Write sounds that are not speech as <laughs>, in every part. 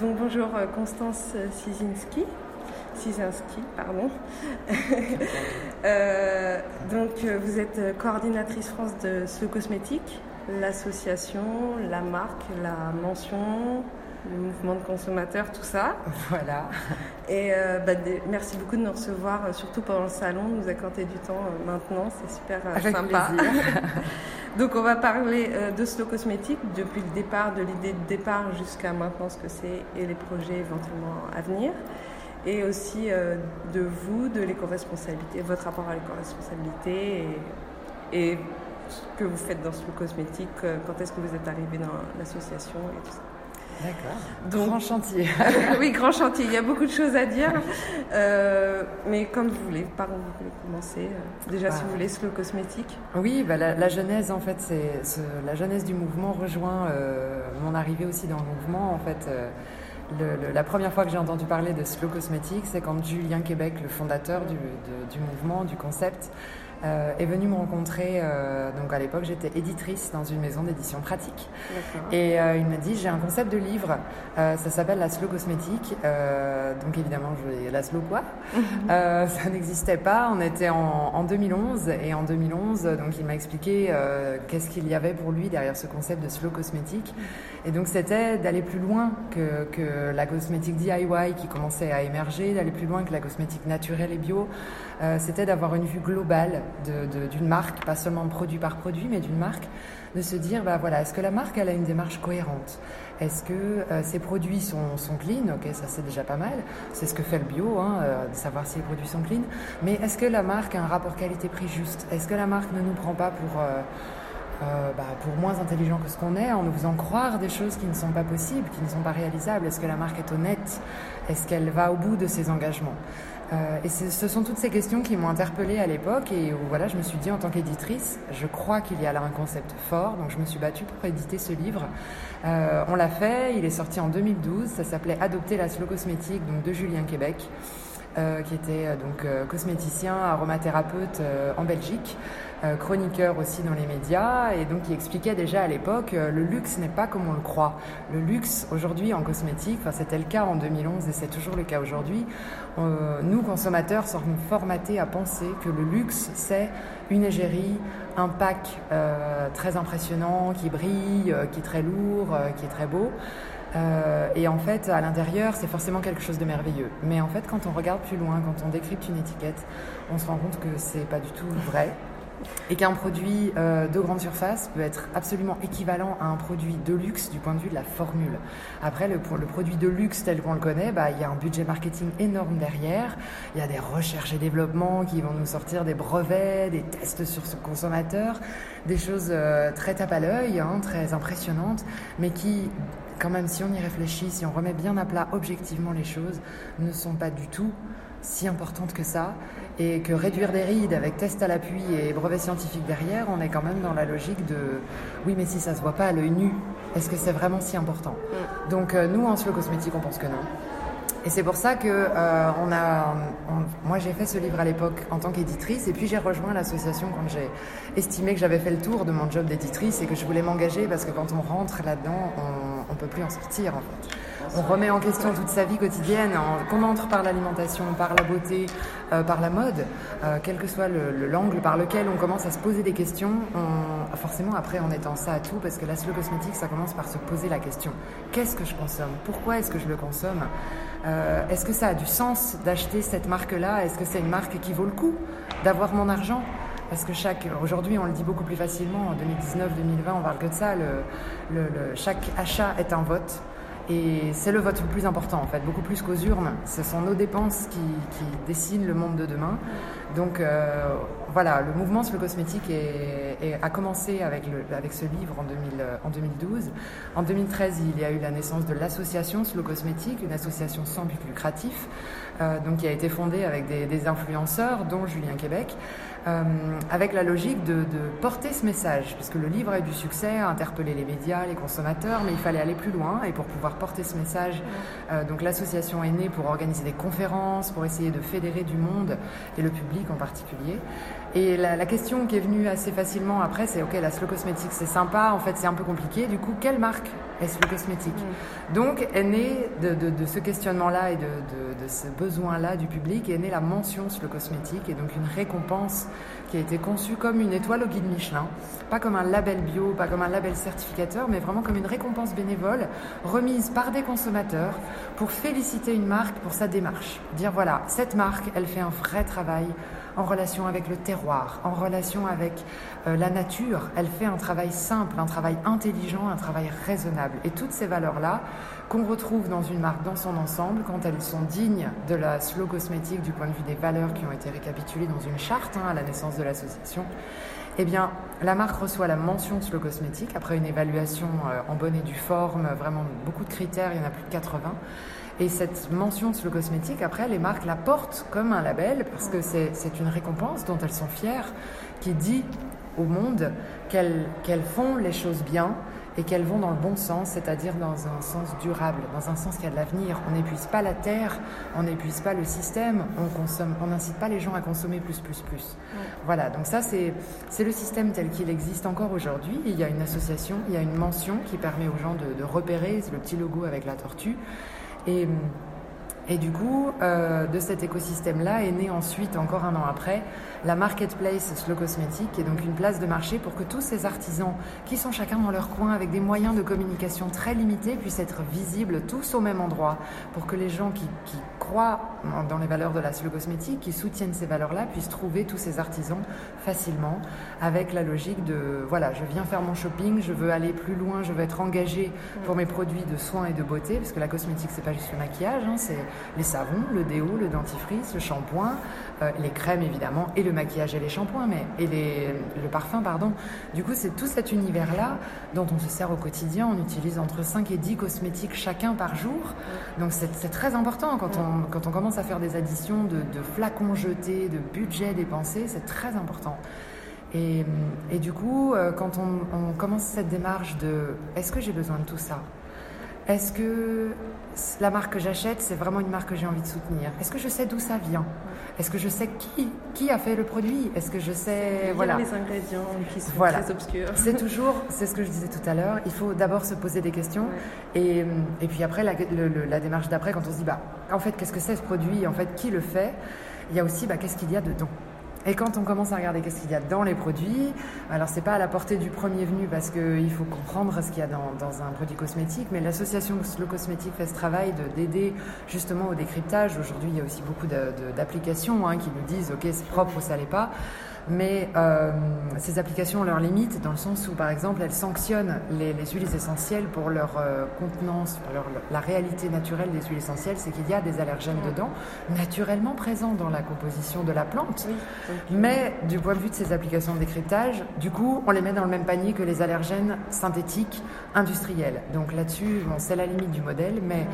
Donc bonjour euh, Constance Sizinski. Sizinski, pardon. <laughs> Euh, donc euh, vous êtes coordinatrice France de Slow Cosmétique, l'association, la marque, la mention, le mouvement de consommateurs, tout ça. <laughs> Voilà. Et euh, bah, des- merci beaucoup de nous recevoir, surtout pendant le salon, de nous accorder du temps euh, maintenant, c'est super euh, Avec sympa. <laughs> Donc on va parler euh, de Slow Cosmétique depuis le départ, de l'idée de départ jusqu'à maintenant ce que c'est et les projets éventuellement à venir. Et aussi euh, de vous, de l'éco-responsabilité, votre rapport à l'éco-responsabilité et, et ce que vous faites dans Slow Cosmétique, euh, quand est-ce que vous êtes arrivé dans l'association et tout ça. D'accord. Donc- Grand chantier. <laughs> oui, grand chantier, il y a beaucoup de choses à dire. Euh, mais comme vous voulez, par où vous voulez commencer Déjà, si Bah. vous voulez, Slow Cosmétique. Oui, bah, la, la genèse, en fait, c'est ce- la genèse du mouvement rejoint euh, mon arrivée aussi dans le mouvement. En fait, euh, le- le- la première fois que j'ai entendu parler de Slow Cosmétique, c'est quand Julien Québec, le fondateur du, de- du mouvement, du concept, euh, est venu me rencontrer. euh, donc à l'époque, j'étais éditrice dans une maison d'édition pratique. Et euh, il m'a dit j'ai un concept de livre, ça s'appelle la slow cosmétique. Donc évidemment, je la slow quoi? <laughs> Ça n'existait pas. On était en, en 2011 et en 2011, donc il m'a expliqué qu'est-ce qu'il y avait pour lui derrière ce concept de slow cosmétique. Et donc c'était d'aller plus loin que, que la cosmétique DIY qui commençait à émerger, d'aller plus loin que la cosmétique naturelle et bio. Euh, c'était d'avoir une vue globale d'une marque, pas seulement produit par produit, mais d'une marque, de se dire, bah voilà, est-ce que la marque elle a une démarche cohérente? Est-ce que euh, ses produits sont, sont clean? Ok, ça c'est déjà pas mal. C'est ce que fait le bio, hein, euh, de savoir si les produits sont clean. Mais est-ce que la marque a un rapport qualité-prix juste? Est-ce que la marque ne nous prend pas pour bah, pour moins intelligent que ce qu'on est, en nous faisant croire des choses qui ne sont pas possibles, qui ne sont pas réalisables? Est-ce que la marque est honnête? Est-ce qu'elle va au bout de ses engagements? Euh, Et ce sont toutes ces questions qui m'ont interpellée à l'époque et où voilà, je me suis dit en tant qu'éditrice, je crois qu'il y a là un concept fort, donc je me suis battue pour éditer ce livre. Euh, on l'a fait, il est sorti en 2012, ça s'appelait Adopter la slow cosmétique donc de Julien Québec. euh, qui était euh, donc cosméticien, aromathérapeute en Belgique, chroniqueur aussi dans les médias, et donc il expliquait déjà à l'époque euh, le luxe n'est pas comme on le croit. Le luxe aujourd'hui en cosmétique, enfin c'était le cas en 2011 et c'est toujours le cas aujourd'hui. euh, nous consommateurs sommes formatés à penser que le luxe c'est une égérie, un pack euh, très impressionnant qui brille, euh, qui est très lourd, euh, qui est très beau. Euh, et en fait, à l'intérieur, c'est forcément quelque chose de merveilleux. Mais en fait, quand on regarde plus loin, quand on décrypte une étiquette, on se rend compte que c'est pas du tout vrai. Et qu'un produit euh, de grande surface peut être absolument équivalent à un produit de luxe du point de vue de la formule. Après, le, produit de luxe tel qu'on le connaît, bah, il y a un budget marketing énorme derrière. Il y a des recherches et développements qui vont nous sortir des brevets, des tests sur ce consommateur, des choses euh, très tape à l'œil, hein, très impressionnantes, mais qui, quand même, si on y réfléchit, si on remet bien à plat objectivement les choses, ne sont pas du tout si importantes que ça et que réduire des rides avec test à l'appui et brevet scientifique derrière, on est quand même dans la logique de oui mais si ça se voit pas à l'œil nu, est-ce que c'est vraiment si important? Donc euh, nous en slow cosmétique on pense que non. Et c'est pour ça que euh, on a, on- moi j'ai fait ce livre à l'époque en tant qu'éditrice et puis j'ai rejoint l'association quand j'ai estimé que j'avais fait le tour de mon job d'éditrice et que je voulais m'engager parce que quand on rentre là-dedans, on, on peut plus en sortir en fait. On remet en question toute sa vie quotidienne, en- qu'on entre par l'alimentation, par la beauté, euh, par la mode, euh, quel que soit le- le- l'angle par lequel on commence à se poser des questions, on- forcément après on étend ça à tout parce que la slow cosmétique ça commence par se poser la question qu'est-ce que je consomme? Pourquoi est-ce que je le consomme? Euh, Est-ce que ça a du sens d'acheter cette marque-là? Est-ce que c'est une marque qui vaut le coup d'avoir mon argent? Parce que chaque, aujourd'hui, on le dit beaucoup plus facilement. En 2019, 2020, on parle que de ça. Chaque achat est un vote. Et c'est le vote le plus important, en fait, beaucoup plus qu'aux urnes. Ce sont nos dépenses qui, qui dessinent le monde de demain. Donc euh, voilà, le mouvement sur le cosmétique est- est- a commencé avec, le, avec ce livre en, 2000, euh, en 2012. En 2013, il y a eu la naissance de l'association Slow Cosmétique, une association sans but lucratif, euh, donc qui a été fondée avec des, des influenceurs, dont Julien Québec, euh, avec la logique de, porter ce message, puisque le livre a eu du succès, a interpellé les médias, les consommateurs, mais il fallait aller plus loin, et pour pouvoir porter ce message, euh, donc l'association est née pour organiser des conférences, pour essayer de fédérer du monde, et le public en particulier. Et la, question qui est venue assez facilement après, c'est ok, la slow cosmétique c'est sympa, en fait c'est un peu compliqué. Du coup, quelle marque est slow cosmétique mm. Donc est née de, ce questionnement-là et de, ce besoin-là du public est née la mention slow cosmétique et donc une récompense qui a été conçue comme une étoile au guide Michelin, pas comme un label bio, pas comme un label certificateur, mais vraiment comme une récompense bénévole remise par des consommateurs pour féliciter une marque pour sa démarche. Dire voilà, cette marque, elle fait un vrai travail en relation avec le terroir, en relation avec euh, la nature. Elle fait un travail simple, un travail intelligent, un travail raisonnable. Et toutes ces valeurs-là, qu'on retrouve dans une marque dans son ensemble, quand elles sont dignes de la slow cosmétique du point de vue des valeurs qui ont été récapitulées dans une charte hein, à la naissance de l'association, eh bien, la marque reçoit la mention slow cosmétique après une évaluation euh, en bonne et due forme, vraiment beaucoup de critères, il y en a plus de 80. Et cette mention slow cosmétique, après, les marques la portent comme un label parce que c'est une récompense dont elles sont fières, qui dit au monde qu'elles font les choses bien et qu'elles vont dans le bon sens, c'est-à-dire dans un sens durable, dans un sens qui a de l'avenir. On n'épuise pas la terre, on n'épuise pas le système, on consomme, on n'incite pas les gens à consommer plus, plus, plus. Voilà, donc ça c'est le système tel qu'il existe encore aujourd'hui. Il y a une association, il y a une mention qui permet aux gens de, de repérer, le petit logo avec la tortue. Et, et du coup, euh, de cet écosystème-là est né ensuite, encore un an après, la marketplace Slow Cosmétique, qui est donc une place de marché pour que tous ces artisans, qui sont chacun dans leur coin avec des moyens de communication très limités, puissent être visibles tous au même endroit, pour que les gens qui, qui croient dans les valeurs de la slow cosmétique, qui soutiennent ces valeurs-là, puissent trouver tous ces artisans facilement, avec la logique de voilà, je viens faire mon shopping, je veux aller plus loin, je veux être engagé pour mes produits de soins et de beauté, parce que la cosmétique c'est pas juste le maquillage, hein, c'est les savons, le déo, le dentifrice, le shampoing, euh, les crèmes évidemment, et le maquillage et les shampoings, mais et les, le parfum pardon. Du coup c'est tout cet univers-là dont on se sert au quotidien, on utilise entre 5 et 10 cosmétiques chacun par jour, donc c'est très important quand on quand on commence à faire des additions de, flacons jetés, de budget dépensé, c'est très important. Et, du coup, euh, quand on, commence cette démarche de est-ce que j'ai besoin de tout ça? Est-ce que la marque que j'achète, c'est vraiment une marque que j'ai envie de soutenir? Est-ce que je sais d'où ça vient? Est-ce que je sais qui, qui a fait le produit? Est-ce que je sais... voilà. les ingrédients qui sont très obscurs. C'est toujours, c'est ce que je disais tout à l'heure, il faut d'abord se poser des questions. Et, et, puis après, la, la démarche d'après, quand on se dit, bah, en fait, qu'est-ce que c'est ce produit? En fait, qui le fait? Il y a aussi, bah, qu'est-ce qu'il y a dedans? Et quand on commence à regarder qu'est-ce qu'il y a dans les produits, alors c'est pas à la portée du premier venu parce qu'il faut comprendre ce qu'il y a dans, un produit cosmétique, mais l'association Le Cosmétique fait ce travail d'aider justement au décryptage. Aujourd'hui, il y a aussi beaucoup d'applications hein, qui nous disent ok c'est propre ou ça l'est pas. Mais euh, ces applications ont leurs limites dans le sens où, par exemple, elles sanctionnent les, huiles essentielles pour leur euh, contenance, pour la réalité naturelle des huiles essentielles, c'est qu'il y a des allergènes dedans, naturellement présents dans la composition de la plante. Mais du point de vue de ces applications de décryptage, du coup, on les met dans le même panier que les allergènes synthétiques industriels. Donc là-dessus, bon, c'est la limite du modèle, mais...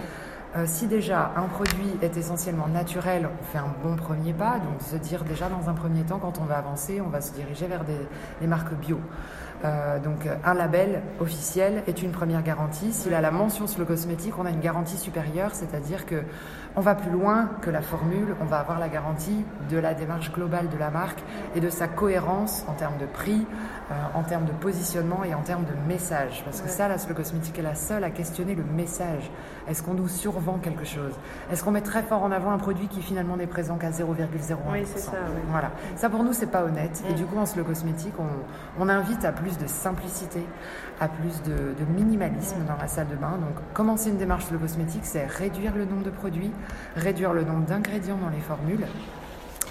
Euh, si déjà un produit est essentiellement naturel, on fait un bon premier pas. Donc se dire déjà dans un premier temps, quand on va avancer, on va se diriger vers des, marques bio. Euh, donc un label officiel est une première garantie. S'il a la mention sur le cosmétique, on a une garantie supérieure, c'est-à-dire que on va plus loin que la formule, on va avoir la garantie de la démarche globale de la marque et de sa cohérence en termes de prix, euh, en termes de positionnement et en termes de message. Parce que ça, la slow cosmétique est la seule à questionner le message. Est-ce qu'on nous survend quelque chose? Est-ce qu'on met très fort en avant un produit qui finalement n'est présent qu'à 0,01% Oui, c'est ça. Voilà. Ça pour nous, c'est pas honnête. Et du coup, en slow cosmétique, on, on invite à plus de simplicité, à plus de, minimalisme dans la salle de bain. Donc, commencer une démarche slow cosmétique, c'est réduire le nombre de produits, réduire le nombre d'ingrédients dans les formules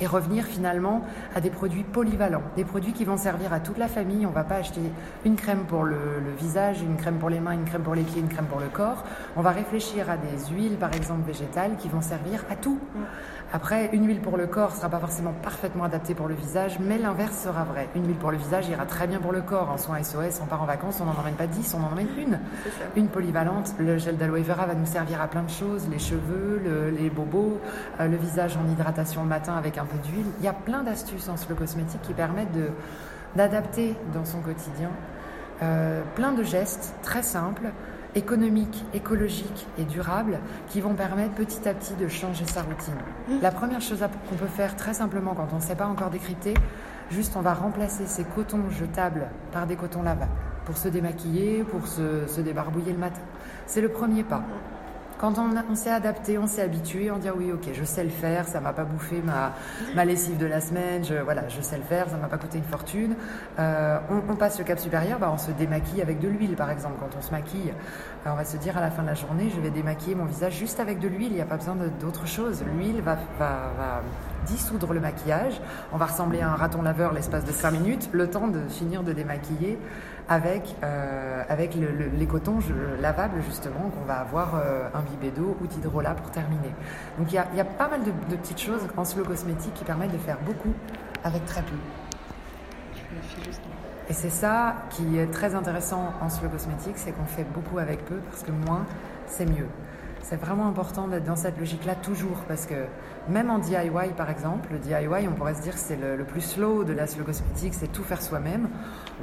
et revenir finalement à des produits polyvalents, des produits qui vont servir à toute la famille. On ne va pas acheter une crème pour le, visage, une crème pour les mains, une crème pour les pieds, une crème pour le corps. On va réfléchir à des huiles, par exemple végétales, qui vont servir à tout. Après, une huile pour le corps ne sera pas forcément parfaitement adaptée pour le visage, mais l'inverse sera vrai. Une huile pour le visage ira très bien pour le corps. En soins SOS, on part en vacances, on n'en emmène pas 10, on en emmène une. Une polyvalente, le gel d'aloe vera va nous servir à plein de choses, les cheveux, les bobos, euh, le visage en hydratation le matin avec un peu d'huile. Il y a plein d'astuces en slow cosmétique qui permettent de, d'adapter dans son quotidien euh, plein de gestes très simples économiques, écologiques et durables qui vont permettre petit à petit de changer sa routine. Mmh. La première chose qu'on peut faire très simplement quand on ne sait pas encore décrypter, Juste, on va remplacer ces cotons jetables par des cotons lavables pour se démaquiller, pour se, se débarbouiller le matin. C'est le premier pas. Quand on, s'est adapté, on s'est habitué, on dit ah oui ok je sais le faire, ça m'a pas bouffé ma, ma lessive de la semaine, je, voilà je sais le faire, ça m'a pas coûté une fortune. Euh, on, passe le cap supérieur, bah, on se démaquille avec de l'huile par exemple. Quand on se maquille, on va se dire à la fin de la journée je vais démaquiller mon visage juste avec de l'huile, il n'y a pas besoin d'autre chose. L'huile va, va, va dissoudre le maquillage. On va ressembler à un raton laveur l'espace de 5 minutes, le temps de finir de démaquiller avec, euh, avec les cotons lavables justement qu'on va avoir euh, imbibés d'eau ou d'hydrolat pour terminer. Donc il y a, y a, pas mal de, petites choses en slow cosmétique qui permettent de faire beaucoup avec très peu. Et c'est ça qui est très intéressant en slow cosmétique, c'est qu'on fait beaucoup avec peu parce que moins, c'est mieux. C'est vraiment important d'être dans cette logique-là toujours parce que même en DIY par exemple, le DIY on pourrait se dire c'est le, plus slow de la slow cosmétique, c'est tout faire soi-même.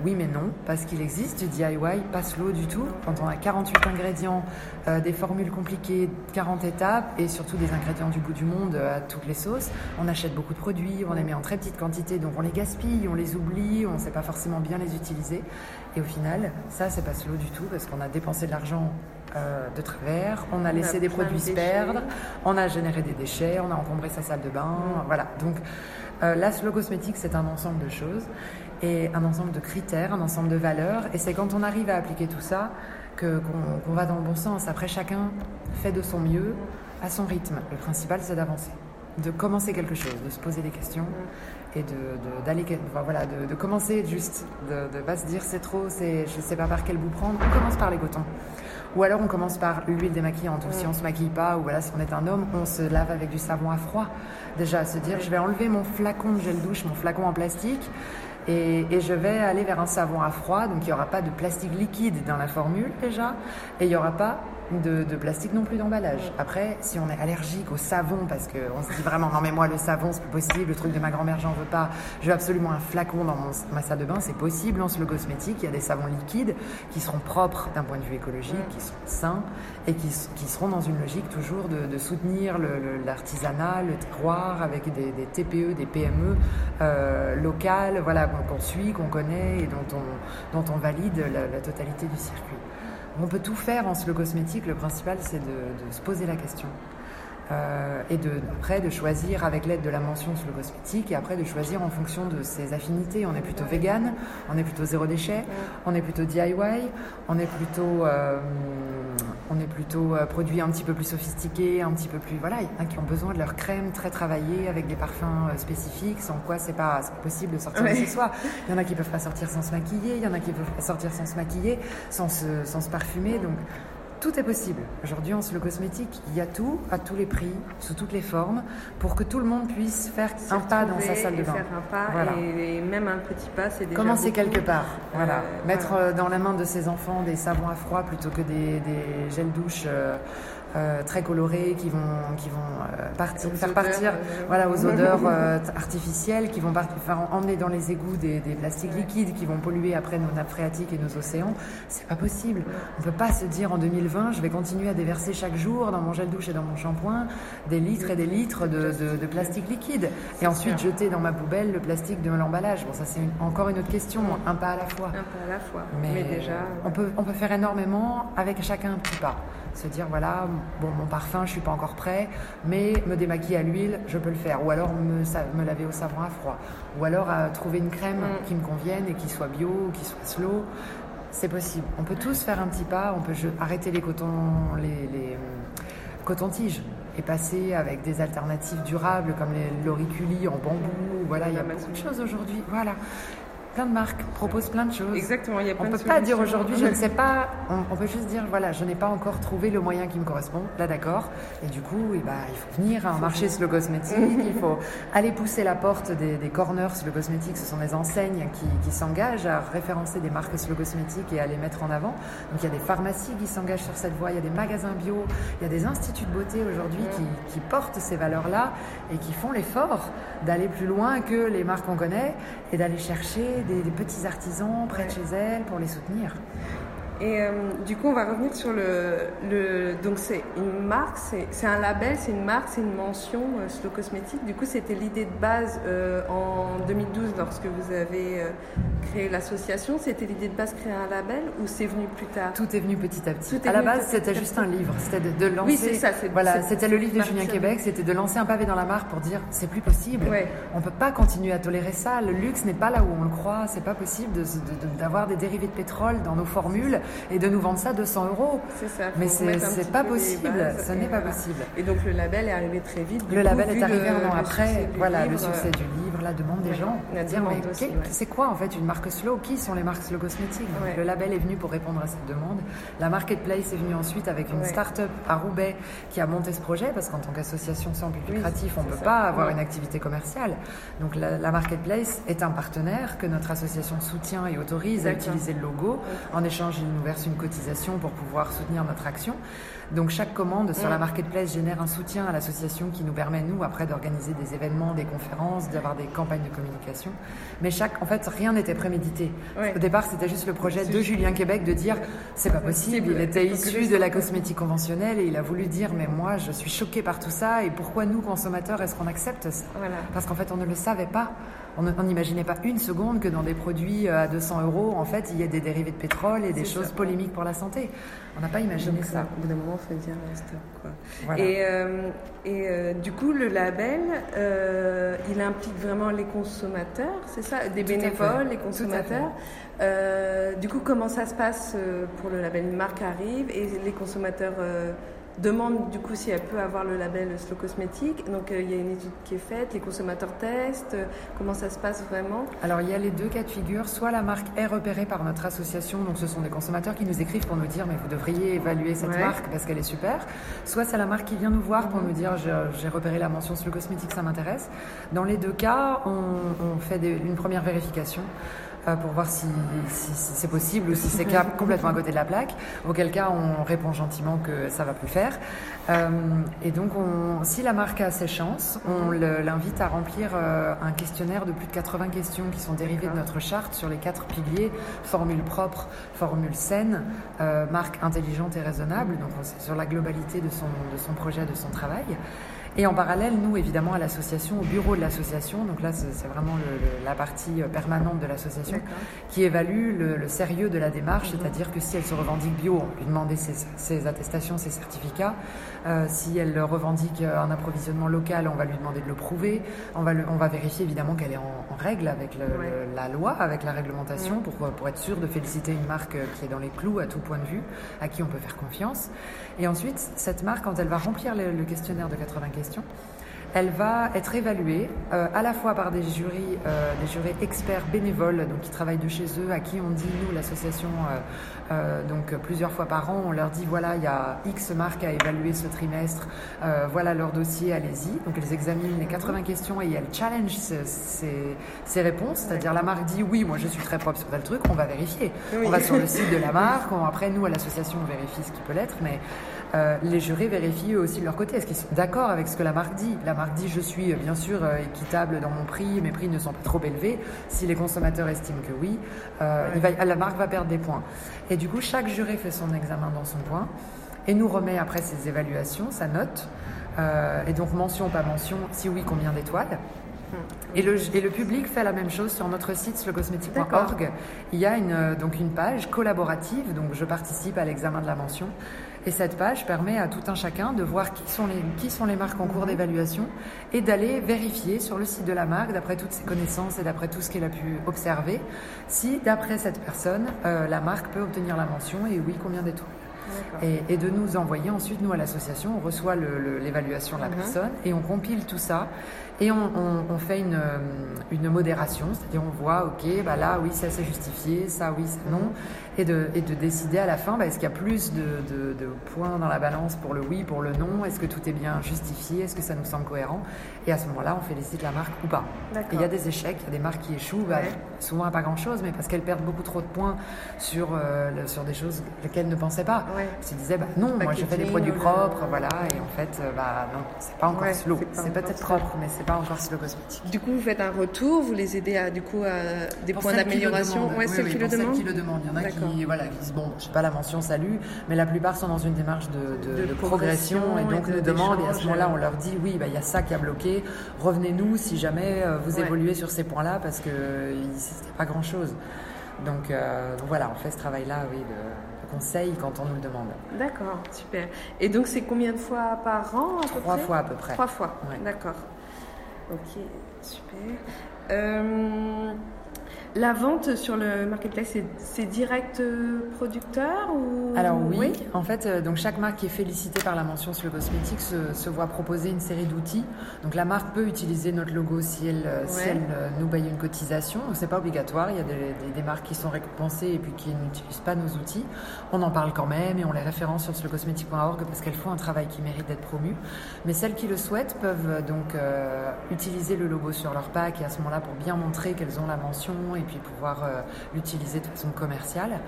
Oui mais non, parce qu'il existe du DIY pas slow du tout. Quand on a 48 ingrédients, euh, des formules compliquées, 40 étapes et surtout des ingrédients du bout du monde euh, à toutes les sauces, on achète beaucoup de produits, on les met en très petite quantité donc on les gaspille, on les oublie, on ne sait pas forcément bien les utiliser. Et au final, ça c'est pas slow du tout parce qu'on a dépensé de l'argent euh, de travers, on a laissé des produits se perdre, on a généré des déchets, on a encombré sa salle de bain, voilà. Donc euh, la cosmétique, c'est un ensemble de choses et un ensemble de critères, un ensemble de valeurs. Et c'est quand on arrive à appliquer tout ça qu'on va dans le bon sens. Après, chacun fait de son mieux à son rythme. Le principal, c'est d'avancer, de commencer quelque chose, de se poser des questions et de, d'aller voilà de, commencer juste de ne pas se dire c'est trop c'est je sais pas par quel bout prendre on commence par les cotons ou alors on commence par l'huile démaquillante. Ou si on se maquille pas, ou voilà, si on est un homme, on se lave avec du savon à froid. Déjà, se dire, je vais enlever mon flacon de gel douche, mon flacon en plastique, et, et, je vais aller vers un savon à froid. Donc il n'y aura pas de plastique liquide dans la formule déjà, et il n'y aura pas de, plastique non plus d'emballage. Après, si on est allergique au savon, parce qu'on se dit vraiment, non mais moi le savon c'est plus possible, le truc de ma grand-mère j'en veux pas, je veux absolument un flacon dans mon, ma salle de bain, c'est possible, se le cosmétique, il y a des savons liquides qui seront propres d'un point de vue écologique, qui sont sains et qui, seront dans une logique toujours de, soutenir l'artisanat, le, terroir avec des, TPE, des PME euh, locales, voilà, qu'on suit, qu'on connaît et dont on, dont on valide la totalité du circuit. On peut tout faire en slow cosmétique, le principal c'est de, se poser la question. Euh, et de, après de choisir avec l'aide de la mention sur le cosmétique et après de choisir en fonction de ses affinités. On est plutôt vegan, on est plutôt zéro déchet, on est plutôt DIY, on est plutôt, euh, on est plutôt euh, produit un petit peu plus sophistiqué, un petit peu plus voilà, il y en a qui ont besoin de leur crème très travaillée avec des parfums spécifiques, sans quoi c'est pas, pas possible de sortir de chez soi. Il y en a qui peuvent pas sortir sans se maquiller, il y en a qui peuvent pas sortir sans se maquiller, sans se, sans se parfumer, donc tout est possible. Aujourd'hui, en le cosmétique, il y a tout, à tous les prix, sous toutes les formes, pour que tout le monde puisse faire un pas dans sa salle de bain. Faire un pas et, même un petit pas, c'est déjà. Commencer quelque part. Voilà. Euh, Mettre euh, dans la main de ses enfants des savons à froid plutôt que des, des gels douche. Euh, euh, très colorés qui vont, qui vont euh, partir, faire partir euh, voilà, aux odeurs artificielles, qui vont faire emmener dans les égouts des, des, plastiques liquides qui vont polluer après nos nappes phréatiques et nos océans. C'est pas possible. On peut pas se dire en 2020, je vais continuer à déverser chaque jour dans mon gel douche et dans mon shampoing des litres et des litres de, de, plastique liquide et ensuite jeter dans ma poubelle le plastique de l'emballage. Bon, ça c'est encore une autre question, un pas à la fois. Un pas à la fois. Mais, déjà, on peut, on peut faire énormément avec chacun un petit pas. Se dire voilà, bon, mon parfum, je suis pas encore prêt, mais me démaquiller à l'huile, je peux le faire. Ou alors me, me laver au savon à froid. Ou alors à trouver une crème mm. qui me convienne et qui soit bio, qui soit slow. C'est possible. On peut tous faire un petit pas. On peut arrêter les cotons, les, les euh, cotons-tiges et passer avec des alternatives durables comme les l'auriculi en bambou. Voilà, il y a beaucoup de choses aujourd'hui. Voilà plein de marques proposent plein de choses. Exactement, il y a plein On ne peut pas dire aujourd'hui, je ne sais pas, <laughs> on, peut juste dire, voilà, je n'ai pas encore trouvé le moyen qui me correspond, là d'accord. Et du coup, eh ben, il faut venir à un marché slow cosmétique, il faut <laughs> aller pousser la porte des, des corners slow cosmétique, ce sont des enseignes qui, qui s'engagent à référencer des marques slow cosmétiques et à les mettre en avant. Donc il y a des pharmacies qui s'engagent sur cette voie, il y a des magasins bio, il y a des instituts de beauté aujourd'hui qui, qui portent ces valeurs-là et qui font l'effort d'aller plus loin que les marques qu'on connaît et d'aller chercher des, petits artisans près de chez elles pour les soutenir. Et euh, du coup, on va revenir sur le. le donc, c'est une marque, c'est un label, c'est une marque, c'est une mention euh, Slow Cosmétique. Du coup, c'était l'idée de base euh, en 2012 lorsque vous avez euh, créé l'association. C'était l'idée de base de créer un label ou c'est venu plus tard? Tout est venu petit à petit. À la base, c'était juste un livre. C'était de, de, lancer. Oui, c'est ça. Voilà, c'était le livre de Julien Québec. C'était de lancer un pavé dans la marque pour dire c'est plus possible. Ouais. On peut pas continuer à tolérer ça. Le luxe n'est pas là où on le croit. C'est pas possible d'avoir de, de, des dérivés de pétrole dans nos formules et de nous vendre ça 200 euros. C'est ça. Mais c'est pas possible. Ce n'est pas possible. Et donc le label est arrivé très vite. Le label est arrivé un an après. Voilà, le succès du livre, la demande des gens. La. C'est quoi en fait une marque slow? Qui sont les marques slow cosmétiques? Ouais. Le label est venu pour répondre à cette demande. La marketplace est venue ensuite avec une start-up à Roubaix qui a monté ce projet parce qu'en tant qu'association sans but Oui, lucratif, on ne peut ça. pas avoir une activité commerciale. Donc la, la marketplace est un partenaire que notre association soutient et autorise à utiliser le logo. En échange, il nous verse une cotisation pour pouvoir soutenir notre action. Donc chaque commande sur Mm. la marketplace génère un soutien à l'association qui nous permet, nous, après, d'organiser des événements, des conférences, d'avoir des campagnes de communication. Mais chaque, en fait, rien n'était prémédité. Ouais. Au départ, c'était juste le projet de Julien Québec de dire c'est pas possible. Il était issu de la cosmétique conventionnelle et il a voulu dire mais moi, je suis choqué par tout ça et pourquoi nous, consommateurs, est-ce qu'on accepte ça? Voilà. parce qu'en fait, on ne le savait pas. On n'imaginait pas une seconde que dans des produits euh, à 200 euros, en fait, il y ait des dérivés de pétrole et des choses ça. polémiques pour la santé. On n'a pas imaginé Donc, ça. Au bout d'un moment, il faut dire euh, stop. Quoi. Voilà. Et, euh, et euh, du coup, le label, euh, il implique vraiment les consommateurs, c'est ça? Des Tout bénévoles, les consommateurs? Euh, du coup, comment ça se passe euh, pour le label? Une marque arrive et les consommateurs demandent du coup si elle peut avoir le label Slow Cosmétique. Donc, euh, il y a une étude qui est faite, les consommateurs testent. euh, comment ça se passe vraiment Alors, il y a les deux cas de figure. Soit la marque est repérée par notre association, donc ce sont des consommateurs qui nous écrivent pour nous dire mais vous devriez évaluer cette Ouais. marque parce qu'elle est super. Soit c'est la marque qui vient nous voir pour nous dire j'ai repéré la mention sur le cosmétique, ça m'intéresse. Dans les deux cas, on, on fait des- une première vérification. Pour voir si, si- si c'est possible ou si c'est complètement à côté de la plaque. Auquel cas, on répond gentiment que ça va plus faire. Euh, et donc, on, si la marque a ses chances, on le- l'invite à remplir euh, un questionnaire de plus de 80 questions qui sont dérivées de notre charte sur les quatre piliers formule propre, formule saine, euh, marque intelligente et raisonnable. Donc, c'est sur la globalité de son, de son projet, de son travail. Et en parallèle, nous, évidemment, à l'association, au bureau de l'association, donc là, c'est vraiment le- le- la partie euh, permanente de l'association, qui évalue le, le sérieux de la démarche, c'est-à-dire que si elle se revendique bio, on lui demande ses, ses attestations, ses certificats. Euh, si elle revendique euh, un approvisionnement local, on va lui demander de le prouver. On va, on va vérifier évidemment qu'elle est en, en règle avec Ouais. la loi, avec la réglementation, pour, pour être sûr de féliciter une marque qui est dans les clous à tout point de vue, à qui on peut faire confiance. Et ensuite, cette marque, quand elle va remplir le, le questionnaire de 80 questions, elle va être évaluée euh, à la fois par des jurys, euh, des jurés experts bénévoles, donc qui travaillent de chez eux, à qui on dit nous l'association, euh, donc plusieurs fois par an, on leur dit voilà il y a X marques à évaluer ce trimestre, voilà leur dossier, allez-y. Donc elles examinent les 80 questions et elles challenge ces, ces- ces réponses, c'est-à-dire la marque dit oui moi je suis très propre sur tel truc, on va vérifier, Oui. on va sur le <laughs> site de la marque, on- après nous à l'association on vérifie ce qui peut l'être, mais euh, les jurés vérifient eux aussi de leur côté. Est-ce qu'ils sont d'accord avec ce que la marque dit? La marque dit je suis bien sûr euh, équitable dans mon prix, mes prix ne sont pas trop élevés. Si les consommateurs estiment que oui, euh, va- la marque va perdre des points. Et du coup, chaque juré fait son examen dans son coin et nous remet après ses évaluations, sa note. Et donc mention, pas mention, si oui, combien d'étoiles et le, et le public fait la même chose sur notre site slocosmétique.org. Il y a une, donc une page collaborative, donc je participe à l'examen de la mention. Et cette page permet à tout un chacun de voir qui sont les, qui sont les marques en cours d'évaluation et d'aller vérifier sur le site de la marque, d'après toutes ses connaissances et d'après tout ce qu'elle a pu observer, si d'après cette personne, euh, la marque peut obtenir la mention et oui, combien d'étoiles. Et, et de nous envoyer ensuite, nous à l'association, on reçoit l'évaluation de la Mhm. personne et on compile tout ça et on, on- on fait une, une modération, c'est-à-dire on voit, ok, bah là oui, ça c'est justifié, ça oui, ça non, et de, et de décider à la fin, bah, est-ce qu'il y a plus de, de- de points dans la balance pour le oui, pour le non, est-ce que tout est bien justifié, est-ce que ça nous semble cohérent, et à ce moment-là, on félicite la marque ou pas. Il y a des échecs, il y a des marques qui échouent, bah, Ouais. souvent à pas grand-chose, mais parce qu'elles perdent beaucoup trop de points sur, euh, le- sur des choses qu'elles ne pensaient pas. Ouais. Elles se disaient, bah, non, moi je fais des produits le- propres, voilà, et en fait, euh, bah non, c'est pas encore Ouais, slow. c'est C'est peut-être propre, mais c'est pas encore Slow Cosmétique. Du coup, vous faites un retour, vous les aidez à du coup à des points d'amélioration? Ouais, celles qui le demandent. Celles qui le demandent. Il y en a qui, voilà, qui disent bon, je sais pas la mention salut, mais la plupart sont dans une démarche de, de, progression, et donc nous demandent. Et à ce moment-là, on leur dit oui, bah, il y a ça qui a bloqué. Revenez-nous si jamais euh, vous évoluez sur ces points-là, parce que c'était pas grand-chose. Donc, euh, donc, voilà, on fait ce travail-là, oui, de, conseil quand on nous le demande. D'accord, super. Et donc c'est combien de fois par an Trois fois à peu près. Trois fois, d'accord. Ok, super. Euh, la vente sur le marketplace, c'est direct euh, producteur ou? Alors oui, en fait, euh, donc chaque marque qui est félicitée par la mention sur le cosmétique se, voit proposer une série d'outils. Donc la marque peut utiliser notre logo si elle, si elle nous paye une cotisation. C'est pas obligatoire. Il y a des, marques qui sont récompensées et puis qui n'utilisent pas nos outils. On en parle quand même et on les référence sur celocosmétique.org parce qu'elles font un travail qui mérite d'être promu. Mais celles qui le souhaitent peuvent donc utiliser le logo sur leur pack et à ce moment-là pour bien montrer qu'elles ont la mention et puis pouvoir euh, l'utiliser de façon commerciale.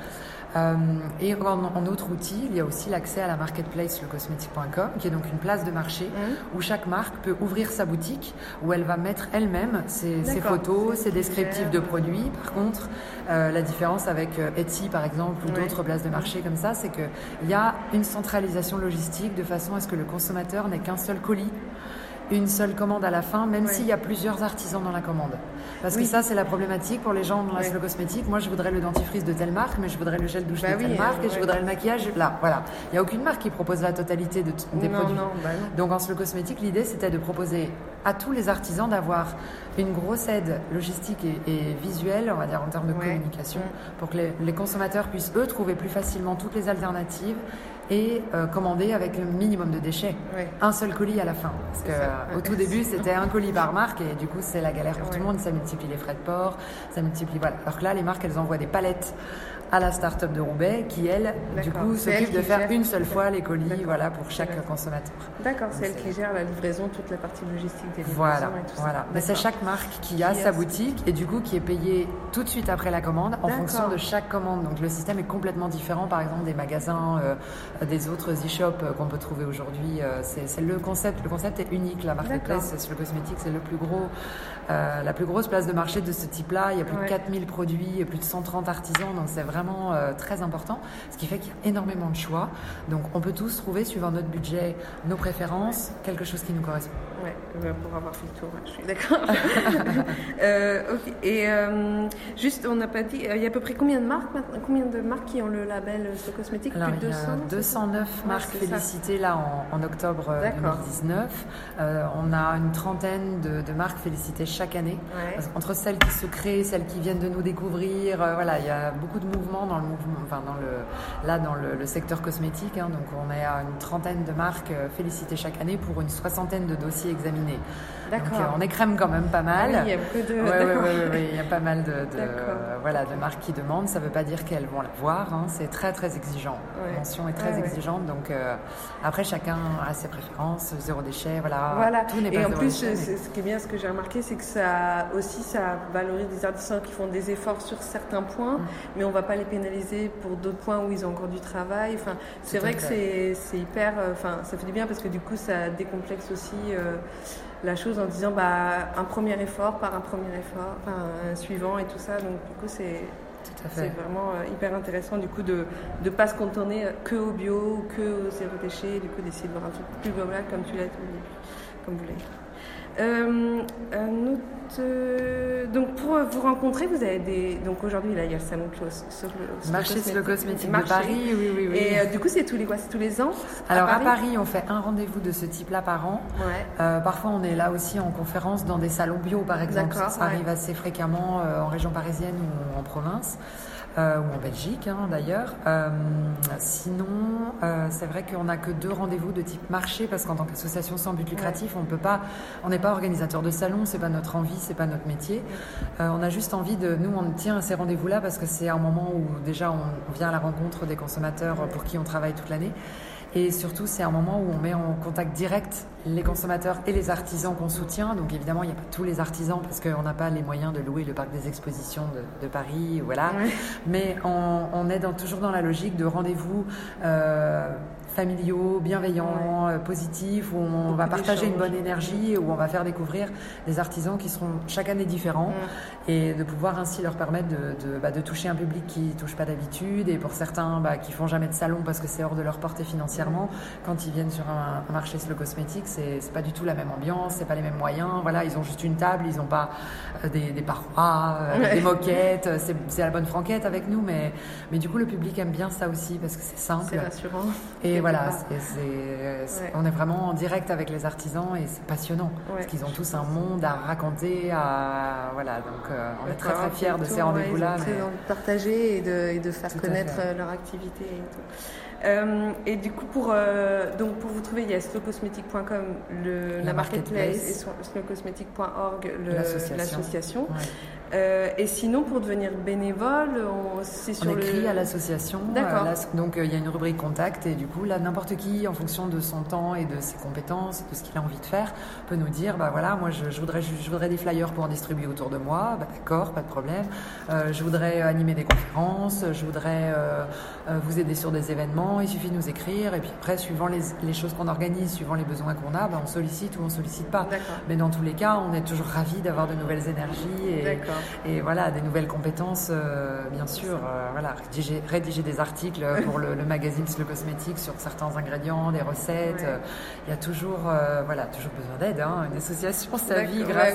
Euh, et en, autre outil, il y a aussi l'accès à la marketplace lecosmétique.com, qui est donc une place de marché mmh. où chaque marque peut ouvrir sa boutique, où elle va mettre elle-même ses, photos, ses descriptifs de produits. Par contre, euh, la différence avec Etsy, par exemple, ou d'autres places de marché comme ça, c'est qu'il y a une centralisation logistique de façon à ce que le consommateur n'ait qu'un seul colis une seule commande à la fin, même s'il y a plusieurs artisans dans la commande. Parce que ça, c'est la problématique pour les gens dans la ouais. cosmétique. Moi, je voudrais le dentifrice de telle marque, mais je voudrais le gel douche bah de telle marque, et je voudrais le maquillage là. Voilà. Il n'y a aucune marque qui propose la totalité de des produits. Bah Donc, en slow cosmétique, l'idée, c'était de proposer à tous les artisans d'avoir une grosse aide logistique et, visuelle, on va dire en termes de communication, mm. pour que les, consommateurs puissent eux trouver plus facilement toutes les alternatives et euh, commander avec le minimum de déchets. Un seul colis à la fin. Parce que au tout début, c'était un colis par marque et du coup, c'est la galère pour tout le monde. Ça multiplie les frais de port, ça multiplie. Voilà. Alors que là, les marques, elles envoient des palettes à la start-up de Roubaix qui, elle, du coup, s'occupe de faire une seule fois les colis voilà, pour chaque consommateur. D'accord, c'est elle qui gère la livraison, toute la partie logistique des livraisons voilà, et tout voilà. Mais c'est chaque marque qui a sa boutique et du coup qui est payée tout de suite après la commande en fonction de chaque commande. Donc le système est complètement différent, par exemple, des magasins, euh, des autres e-shops euh, qu'on peut trouver aujourd'hui. Euh, c'est le concept. Le concept est unique. La marketplace sur le cosmétique, c'est le plus gros, la plus grosse place de marché de ce type-là. Il y a plus de 4000 produits, plus de 130 artisans, donc c'est vraiment euh, très important, ce qui fait qu'il y a énormément de choix. Donc on peut tous trouver, suivant notre budget, nos préférences, quelque chose qui nous correspond. Ouais, euh, pour avoir fait le tour, je suis d'accord. <laughs> euh, Et euh, juste, on n'a pas dit, il y a à peu près combien de marques Combien de marques qui ont le label ce cosmétique? Plus de 200 il y a 209 marques félicitées là en, octobre 2019. on a une trentaine de, marques félicitées chaque année. Entre celles qui se créent, celles qui viennent de nous découvrir, voilà, il y a beaucoup de mouvements dans le mouvement, enfin dans le, là dans le, secteur cosmétique. Hein. donc on est à une trentaine de marques félicitées chaque année pour une soixantaine de dossiers examiné. D'accord. Euh, on écrème quand même pas mal. Ah oui, il y a beaucoup de. il y a pas mal de, voilà, de marques qui demandent. Ça ne veut pas dire qu'elles vont l'avoir. Hein. C'est très très exigeant. La mention est très exigeante. Donc euh, après, chacun a ses préférences. Zéro déchet, voilà. Voilà. Tout n'est Et en plus, ce qui est bien, ce que j'ai remarqué, c'est que ça aussi, ça valorise des artisans qui font des efforts sur certains points, mm. mais on ne va pas les pénaliser pour d'autres points où ils ont encore du travail. Enfin, c'est vrai que c'est hyper. Euh, enfin, ça fait du bien parce que du coup, ça décomplexe aussi. Euh, la chose en disant bah, un premier effort par un premier effort, un suivant et tout ça. Donc du coup c'est c'est vraiment euh, hyper intéressant du coup de ne pas se contourner que au bio ou que au zéro déchet, du coup d'essayer de voir un truc plus global comme tu l'as dit comme vous l'avez. Euh, un autre, euh, donc pour vous rencontrer, vous avez des. Donc aujourd'hui, là, il y a le salon sur le marché sur le cosmétique de Paris, oui, oui, oui. Et euh, du coup, c'est tous les quoi? C'est tous les ans? Alors à Paris, on fait un rendez-vous de ce type-là par an. Ouais. parfois, on est là aussi en conférence dans des salons bio, par exemple. Ça, arrive assez fréquemment en région parisienne ou en province. Euh, ou en Belgique hein, d'ailleurs. Euh, sinon, euh, c'est vrai qu'on n'a que deux rendez-vous de type marché parce qu'en tant qu'association sans but lucratif, on peut pas, on n'est pas organisateur de salon, c'est pas notre envie, c'est pas notre métier. on a juste envie de, nous, on tient à ces rendez-vous-là parce que c'est un moment où déjà on vient à la rencontre des consommateurs pour qui on travaille toute l'année. Et surtout, c'est un moment où on met en contact direct les consommateurs et les artisans qu'on soutient. Donc évidemment, il n'y a pas tous les artisans parce qu'on n'a pas les moyens de louer le parc des expositions de, Paris, voilà. Mais on, est toujours dans la logique de rendez-vous. Euh, familiaux, bienveillants, euh, positifs, où on va partager une bonne énergie, où on va faire découvrir des artisans qui seront chaque année différents mm. et de pouvoir ainsi leur permettre de, bah, de, toucher un public qui ne touche pas d'habitude et pour certains bah, qui font jamais de salon parce que c'est hors de leur portée financièrement, quand ils viennent sur un, marché slow cosmétique, c'est pas du tout la même ambiance, c'est pas les mêmes moyens. Voilà, ils ont juste une table, ils n'ont pas euh, des, des, parois, euh, des moquettes, c'est la bonne franquette avec nous, mais, mais du coup le public aime bien ça aussi parce que c'est simple. C'est rassurant. Et voilà, on est vraiment en direct avec les artisans et c'est passionnant. Parce qu'ils ont tous un monde à raconter. À, voilà, donc euh, on est très très fiers de ces rendez-vous-là. Très envie de partager et de, et de faire connaître leur activité et tout. Euh, et du coup, pour, euh, donc pour vous trouver, il y a slowcosmetic.com, la, marketplace, et slowcosmetic.org, l'association. Euh, et sinon, pour devenir bénévole, c'est sur on écrit à l'association. D'accord. donc il y a une rubrique contact et du coup là, n'importe qui, en fonction de son temps et de ses compétences, de ce qu'il a envie de faire, peut nous dire, bah voilà, moi je, voudrais, je, voudrais des flyers pour en distribuer autour de moi. Bah, d'accord, pas de problème. je voudrais animer des conférences. Je voudrais vous aider sur des événements il suffit de nous écrire et puis après, suivant les, les choses qu'on organise, suivant les besoins qu'on a, ben, on sollicite ou on sollicite pas. Mais dans tous les cas, on est toujours ravis d'avoir de nouvelles énergies et, et, voilà, des nouvelles compétences, euh, bien sûr. Euh, voilà, rédiger, rédiger, des articles <laughs> pour le, magazine Le Cosmétique sur certains ingrédients, des recettes. Il y a toujours, euh, voilà, toujours besoin d'aide. Hein. Une association, ça vit grâce,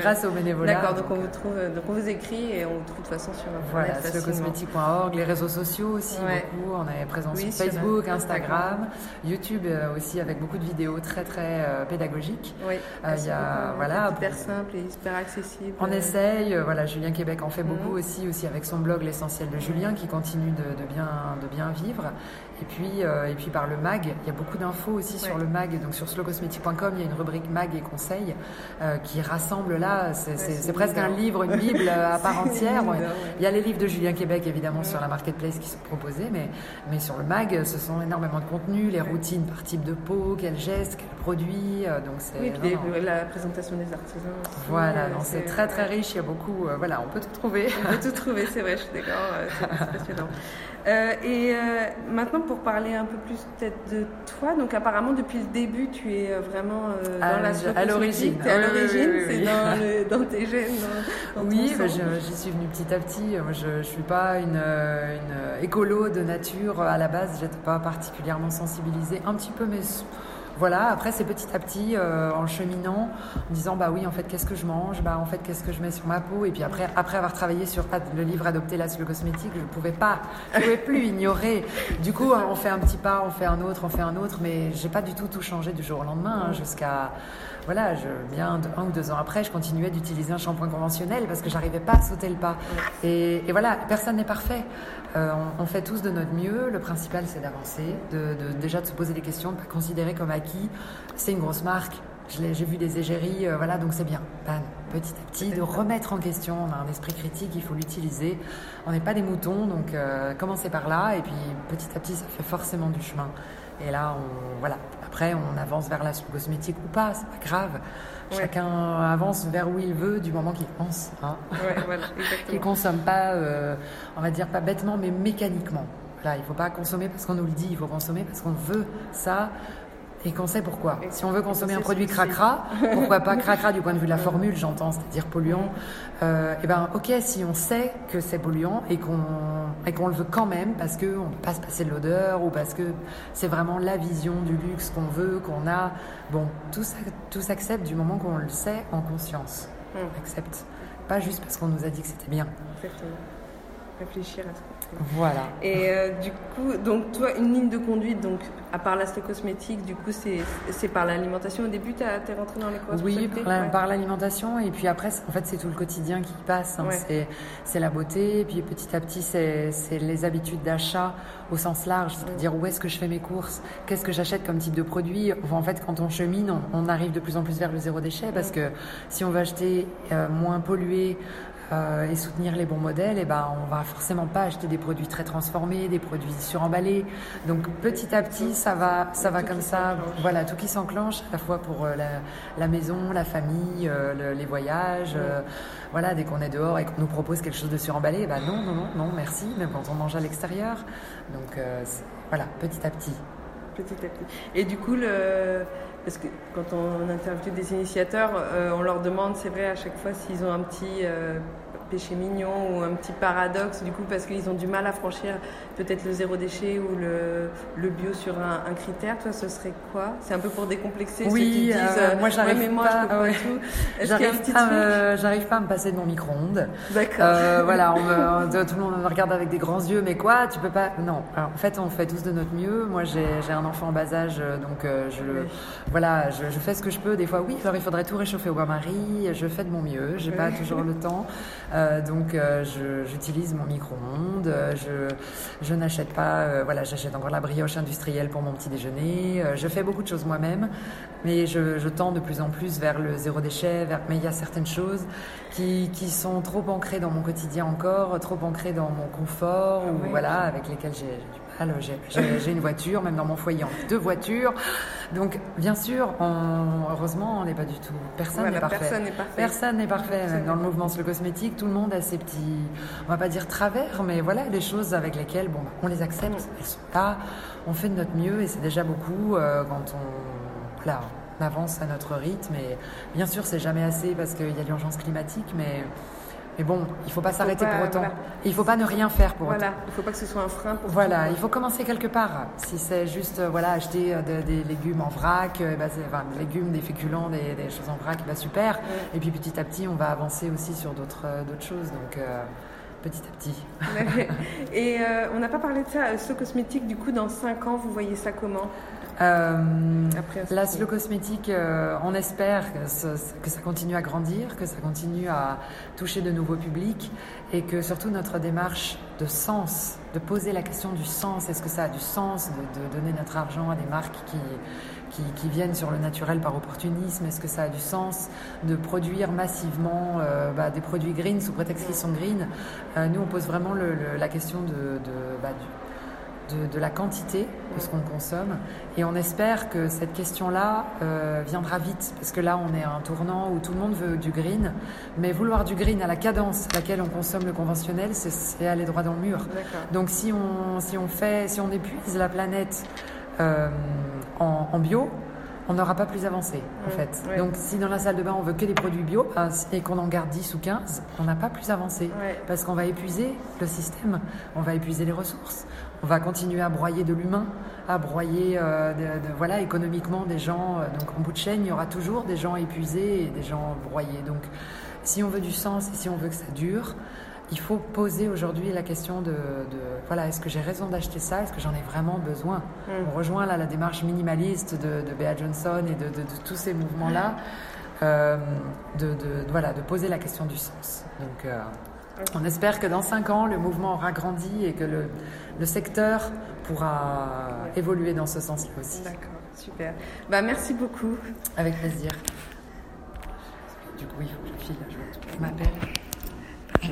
grâce, aux bénévolats. D'accord, donc, on vous trouve, donc on vous écrit et on vous trouve de toute façon sur voilà, cosmétique.org, les réseaux sociaux aussi beaucoup. On a présent sur Facebook, Instagram, YouTube euh, aussi avec beaucoup de vidéos très très euh, pédagogiques. Oui, euh, il y a voilà hyper simple et hyper accessible. On essaye, voilà Julien Québec en fait beaucoup mhm. aussi aussi avec son blog l'essentiel de Julien qui continue de, de, bien de bien vivre. Et puis et puis par le mag, il y a beaucoup d'infos aussi sur le mag. Donc sur slowcosmetic.com, il y a une rubrique mag et conseils qui rassemble là, c'est presque un livre, une bible à <laughs> part entière. Il y a les livres de Julien Québec évidemment sur la marketplace qui sont proposés, mais mais sur le mag, ce sont énormément de contenus, les routines par type de peau, quel geste, quel produit. Euh, donc c'est oui, la présentation des artisans. voilà, euh, c'est très très riche. Il y a beaucoup. Euh, voilà, on peut tout trouver. On peut tout <laughs> trouver, c'est vrai. Je suis d'accord. c'est <laughs> passionnant. Et maintenant, pour parler un peu plus peut-être de toi, donc apparemment depuis le début, tu es vraiment dans la à l'origine. à l'origine, c'est dans, tes gènes. oui, bah, j'y suis venue petit à petit. je ne suis pas une, une écolo de nature à la base, j'étais pas particulièrement sensibilisée, un petit peu, mais voilà. Après, c'est petit à petit euh, en cheminant, en disant bah oui, en fait, qu'est-ce que je mange, bah en fait, qu'est-ce que je mets sur ma peau, et puis après, après avoir travaillé sur le livre Adopter la le cosmétique, je pouvais pas, je pouvais plus ignorer. Du coup, on fait un petit pas, on fait un autre, on fait un autre, mais j'ai pas du tout tout changé du jour au lendemain, hein, jusqu'à voilà, je, bien un ou deux ans après, je continuais d'utiliser un shampoing conventionnel parce que j'arrivais pas à sauter le pas. Et, voilà, personne n'est parfait. Euh, on, fait tous de notre mieux. Le principal, c'est d'avancer, de, déjà de se poser des questions, de pas considérer comme acquis. C'est une grosse marque. J'ai vu des égéries, euh, voilà, donc c'est bien. petit à petit, de remettre en question. On a un esprit critique, il faut l'utiliser. On n'est pas des moutons, donc euh, commencer par là, et puis petit à petit, ça fait forcément du chemin. Et là, on, voilà. Après, on avance vers la cosmétique ou pas, c'est pas grave. Chacun avance vers où il veut du moment qu'il pense. Hein. qu'il consomme pas, euh, on va dire pas bêtement, mais mécaniquement. Là, il faut pas consommer parce qu'on nous le dit, il faut consommer parce qu'on veut ça et qu'on sait pourquoi. Si on veut consommer un produit cracra, <laughs> pourquoi pas cracra du point de vue de la formule, j'entends, c'est-à-dire polluant. Euh, et eh ben, ok, si on sait que c'est polluant et qu'on et qu'on le veut quand même parce que on peut pas se passer de l'odeur ou parce que c'est vraiment la vision du luxe qu'on veut, qu'on a. Bon, tout tout s'accepte du moment qu'on le sait en conscience. Hmm. On accepte, pas juste parce qu'on nous a dit que c'était bien. Exactement. Réfléchir à ça. Voilà. Et euh, du coup, donc toi, une ligne de conduite, donc à part l'aspect cosmétique, du coup, c'est par l'alimentation. Au début, tu es rentré dans les Oui, par l'alimentation. et puis après, en fait, c'est tout le quotidien qui passe. Hein. C'est la beauté. Et puis petit à petit, c'est les habitudes d'achat au sens large. C'est-à-dire où est-ce que je fais mes courses? Qu'est-ce que j'achète comme type de produit? En fait, quand on chemine, on, arrive de plus en plus vers le zéro déchet parce que si on veut acheter euh, moins pollué, euh, et soutenir les bons modèles, et eh ben, on va forcément pas acheter des produits très transformés, des produits suremballés. Donc petit à petit, ça va, ça va comme ça. Voilà, tout qui s'enclenche, à la fois pour euh, la, maison, la famille, euh, les voyages. voilà, dès qu'on est dehors et qu'on nous propose quelque chose de suremballé, eh ben non, non, non, non, merci, même quand on mange à l'extérieur. Donc voilà, petit à petit. Petit à petit. Et du coup, le parce que quand on interviewe des initiateurs, euh, on leur demande, c'est vrai, à chaque fois s'ils ont un petit euh, péché mignon ou un petit paradoxe, du coup, parce qu'ils ont du mal à franchir peut-être le zéro déchet ou le, le bio sur un, un, critère. Toi, ce serait quoi? C'est un peu pour décomplexer oui, ceux qui disent euh, moi, j'arrive ouais, moi, pas, ouais. J'arrive pas, j'arrive pas à me passer de mon micro-ondes. D'accord. Euh, <laughs> voilà, on me, tout le monde me regarde avec des grands yeux, mais quoi? Tu peux pas Non. Alors, en fait, on fait tous de notre mieux. Moi, j'ai un enfant en bas âge, donc je le, voilà, je, je, fais ce que je peux. Des fois, oui, alors il faudrait tout réchauffer au bain-marie. Je fais de mon mieux. J'ai pas toujours le temps. <laughs> Euh, donc euh, j'utilise mon micro-ondes, euh, je, je n'achète pas, voilà, j'achète encore la brioche industrielle pour mon petit déjeuner, je fais beaucoup de choses moi-même, mais je, je, tends de plus en plus vers le zéro déchet, vers, mais il y a certaines choses qui, qui sont trop ancrées dans mon quotidien encore, trop ancrées dans mon confort, ou voilà, avec lesquelles j'ai alors, j'ai une voiture, même dans mon foyer, deux voitures. Donc, bien sûr, heureusement, on n'est pas du tout. Personne n'est parfait. Personne n'est parfait. Personne n'est parfait. dans le mouvement sur le cosmétique, tout le monde a ses petits, on va pas dire travers, mais voilà, des choses avec lesquelles, bon, on les accepte. Mm. Elles sont là. On fait de notre mieux et c'est déjà beaucoup euh, quand on, voilà, on avance à notre rythme. Et bien sûr, c'est jamais assez parce qu'il y a l'urgence climatique, mais mais bon, il ne faut pas s'arrêter pour autant. Il ne faut pas ne rien faire pour voilà. autant. Il ne faut pas que ce soit un frein pour Voilà, il faut commencer quelque part. Si c'est juste euh, voilà, acheter euh, des légumes en vrac, enfin, des légumes, des féculents, des, des choses en vrac, bah, super. Et puis petit à petit, on va avancer aussi sur d'autres choses. Donc petit à petit. <laughs> Et on n'a pas parlé de ça, ce cosmétique, du coup, dans 5 ans, vous voyez ça comment? Euh, cosmétique, euh, on espère que ça, que ça, continue à grandir, que ça continue à toucher de nouveaux publics et que surtout notre démarche de sens, de poser la question du sens, est-ce que ça a du sens de, de donner notre argent à des marques qui, qui, qui, viennent sur le naturel par opportunisme? Est-ce que ça a du sens de produire massivement euh, bah, des produits green sous prétexte qu'ils sont green euh, Nous, on pose vraiment le, le, la question de, de bah, du, de, la quantité de ce qu'on consomme. Et on espère que cette question-là euh, viendra vite, parce que là, on est à un tournant où tout le monde veut du green, mais vouloir du green à la cadence à laquelle on consomme le conventionnel, c'est aller droit dans le mur. Donc si on, si on fait, si on épuise la planète euh, en, en bio, on n'aura pas plus avancé, en fait. Donc, si dans la salle de bain, on veut que des produits bio ben, et qu'on en garde 10 ou 15, on n'a pas plus avancé. Parce qu'on va épuiser le système, on va épuiser les ressources, on va continuer à broyer de l'humain, à broyer euh, de, voilà, économiquement des gens. Euh, donc, en bout de chaîne, il y aura toujours des gens épuisés et des gens broyés. Donc, si on veut du sens et si on veut que ça dure, il faut poser aujourd'hui la question de, voilà, est-ce que j'ai raison d'acheter ça? Est-ce que j'en ai vraiment besoin? Mm. On rejoint là la démarche minimaliste de, de Bea Johnson et de, tous ces mouvements-là, euh, de, voilà, de poser la question du sens. Donc, euh, on espère que dans cinq ans, le mouvement aura grandi et que le, le secteur pourra évoluer dans ce sens-là aussi. D'accord, super. Bah, merci beaucoup. Avec plaisir. Du coup, il faut que je file, je m'appelle.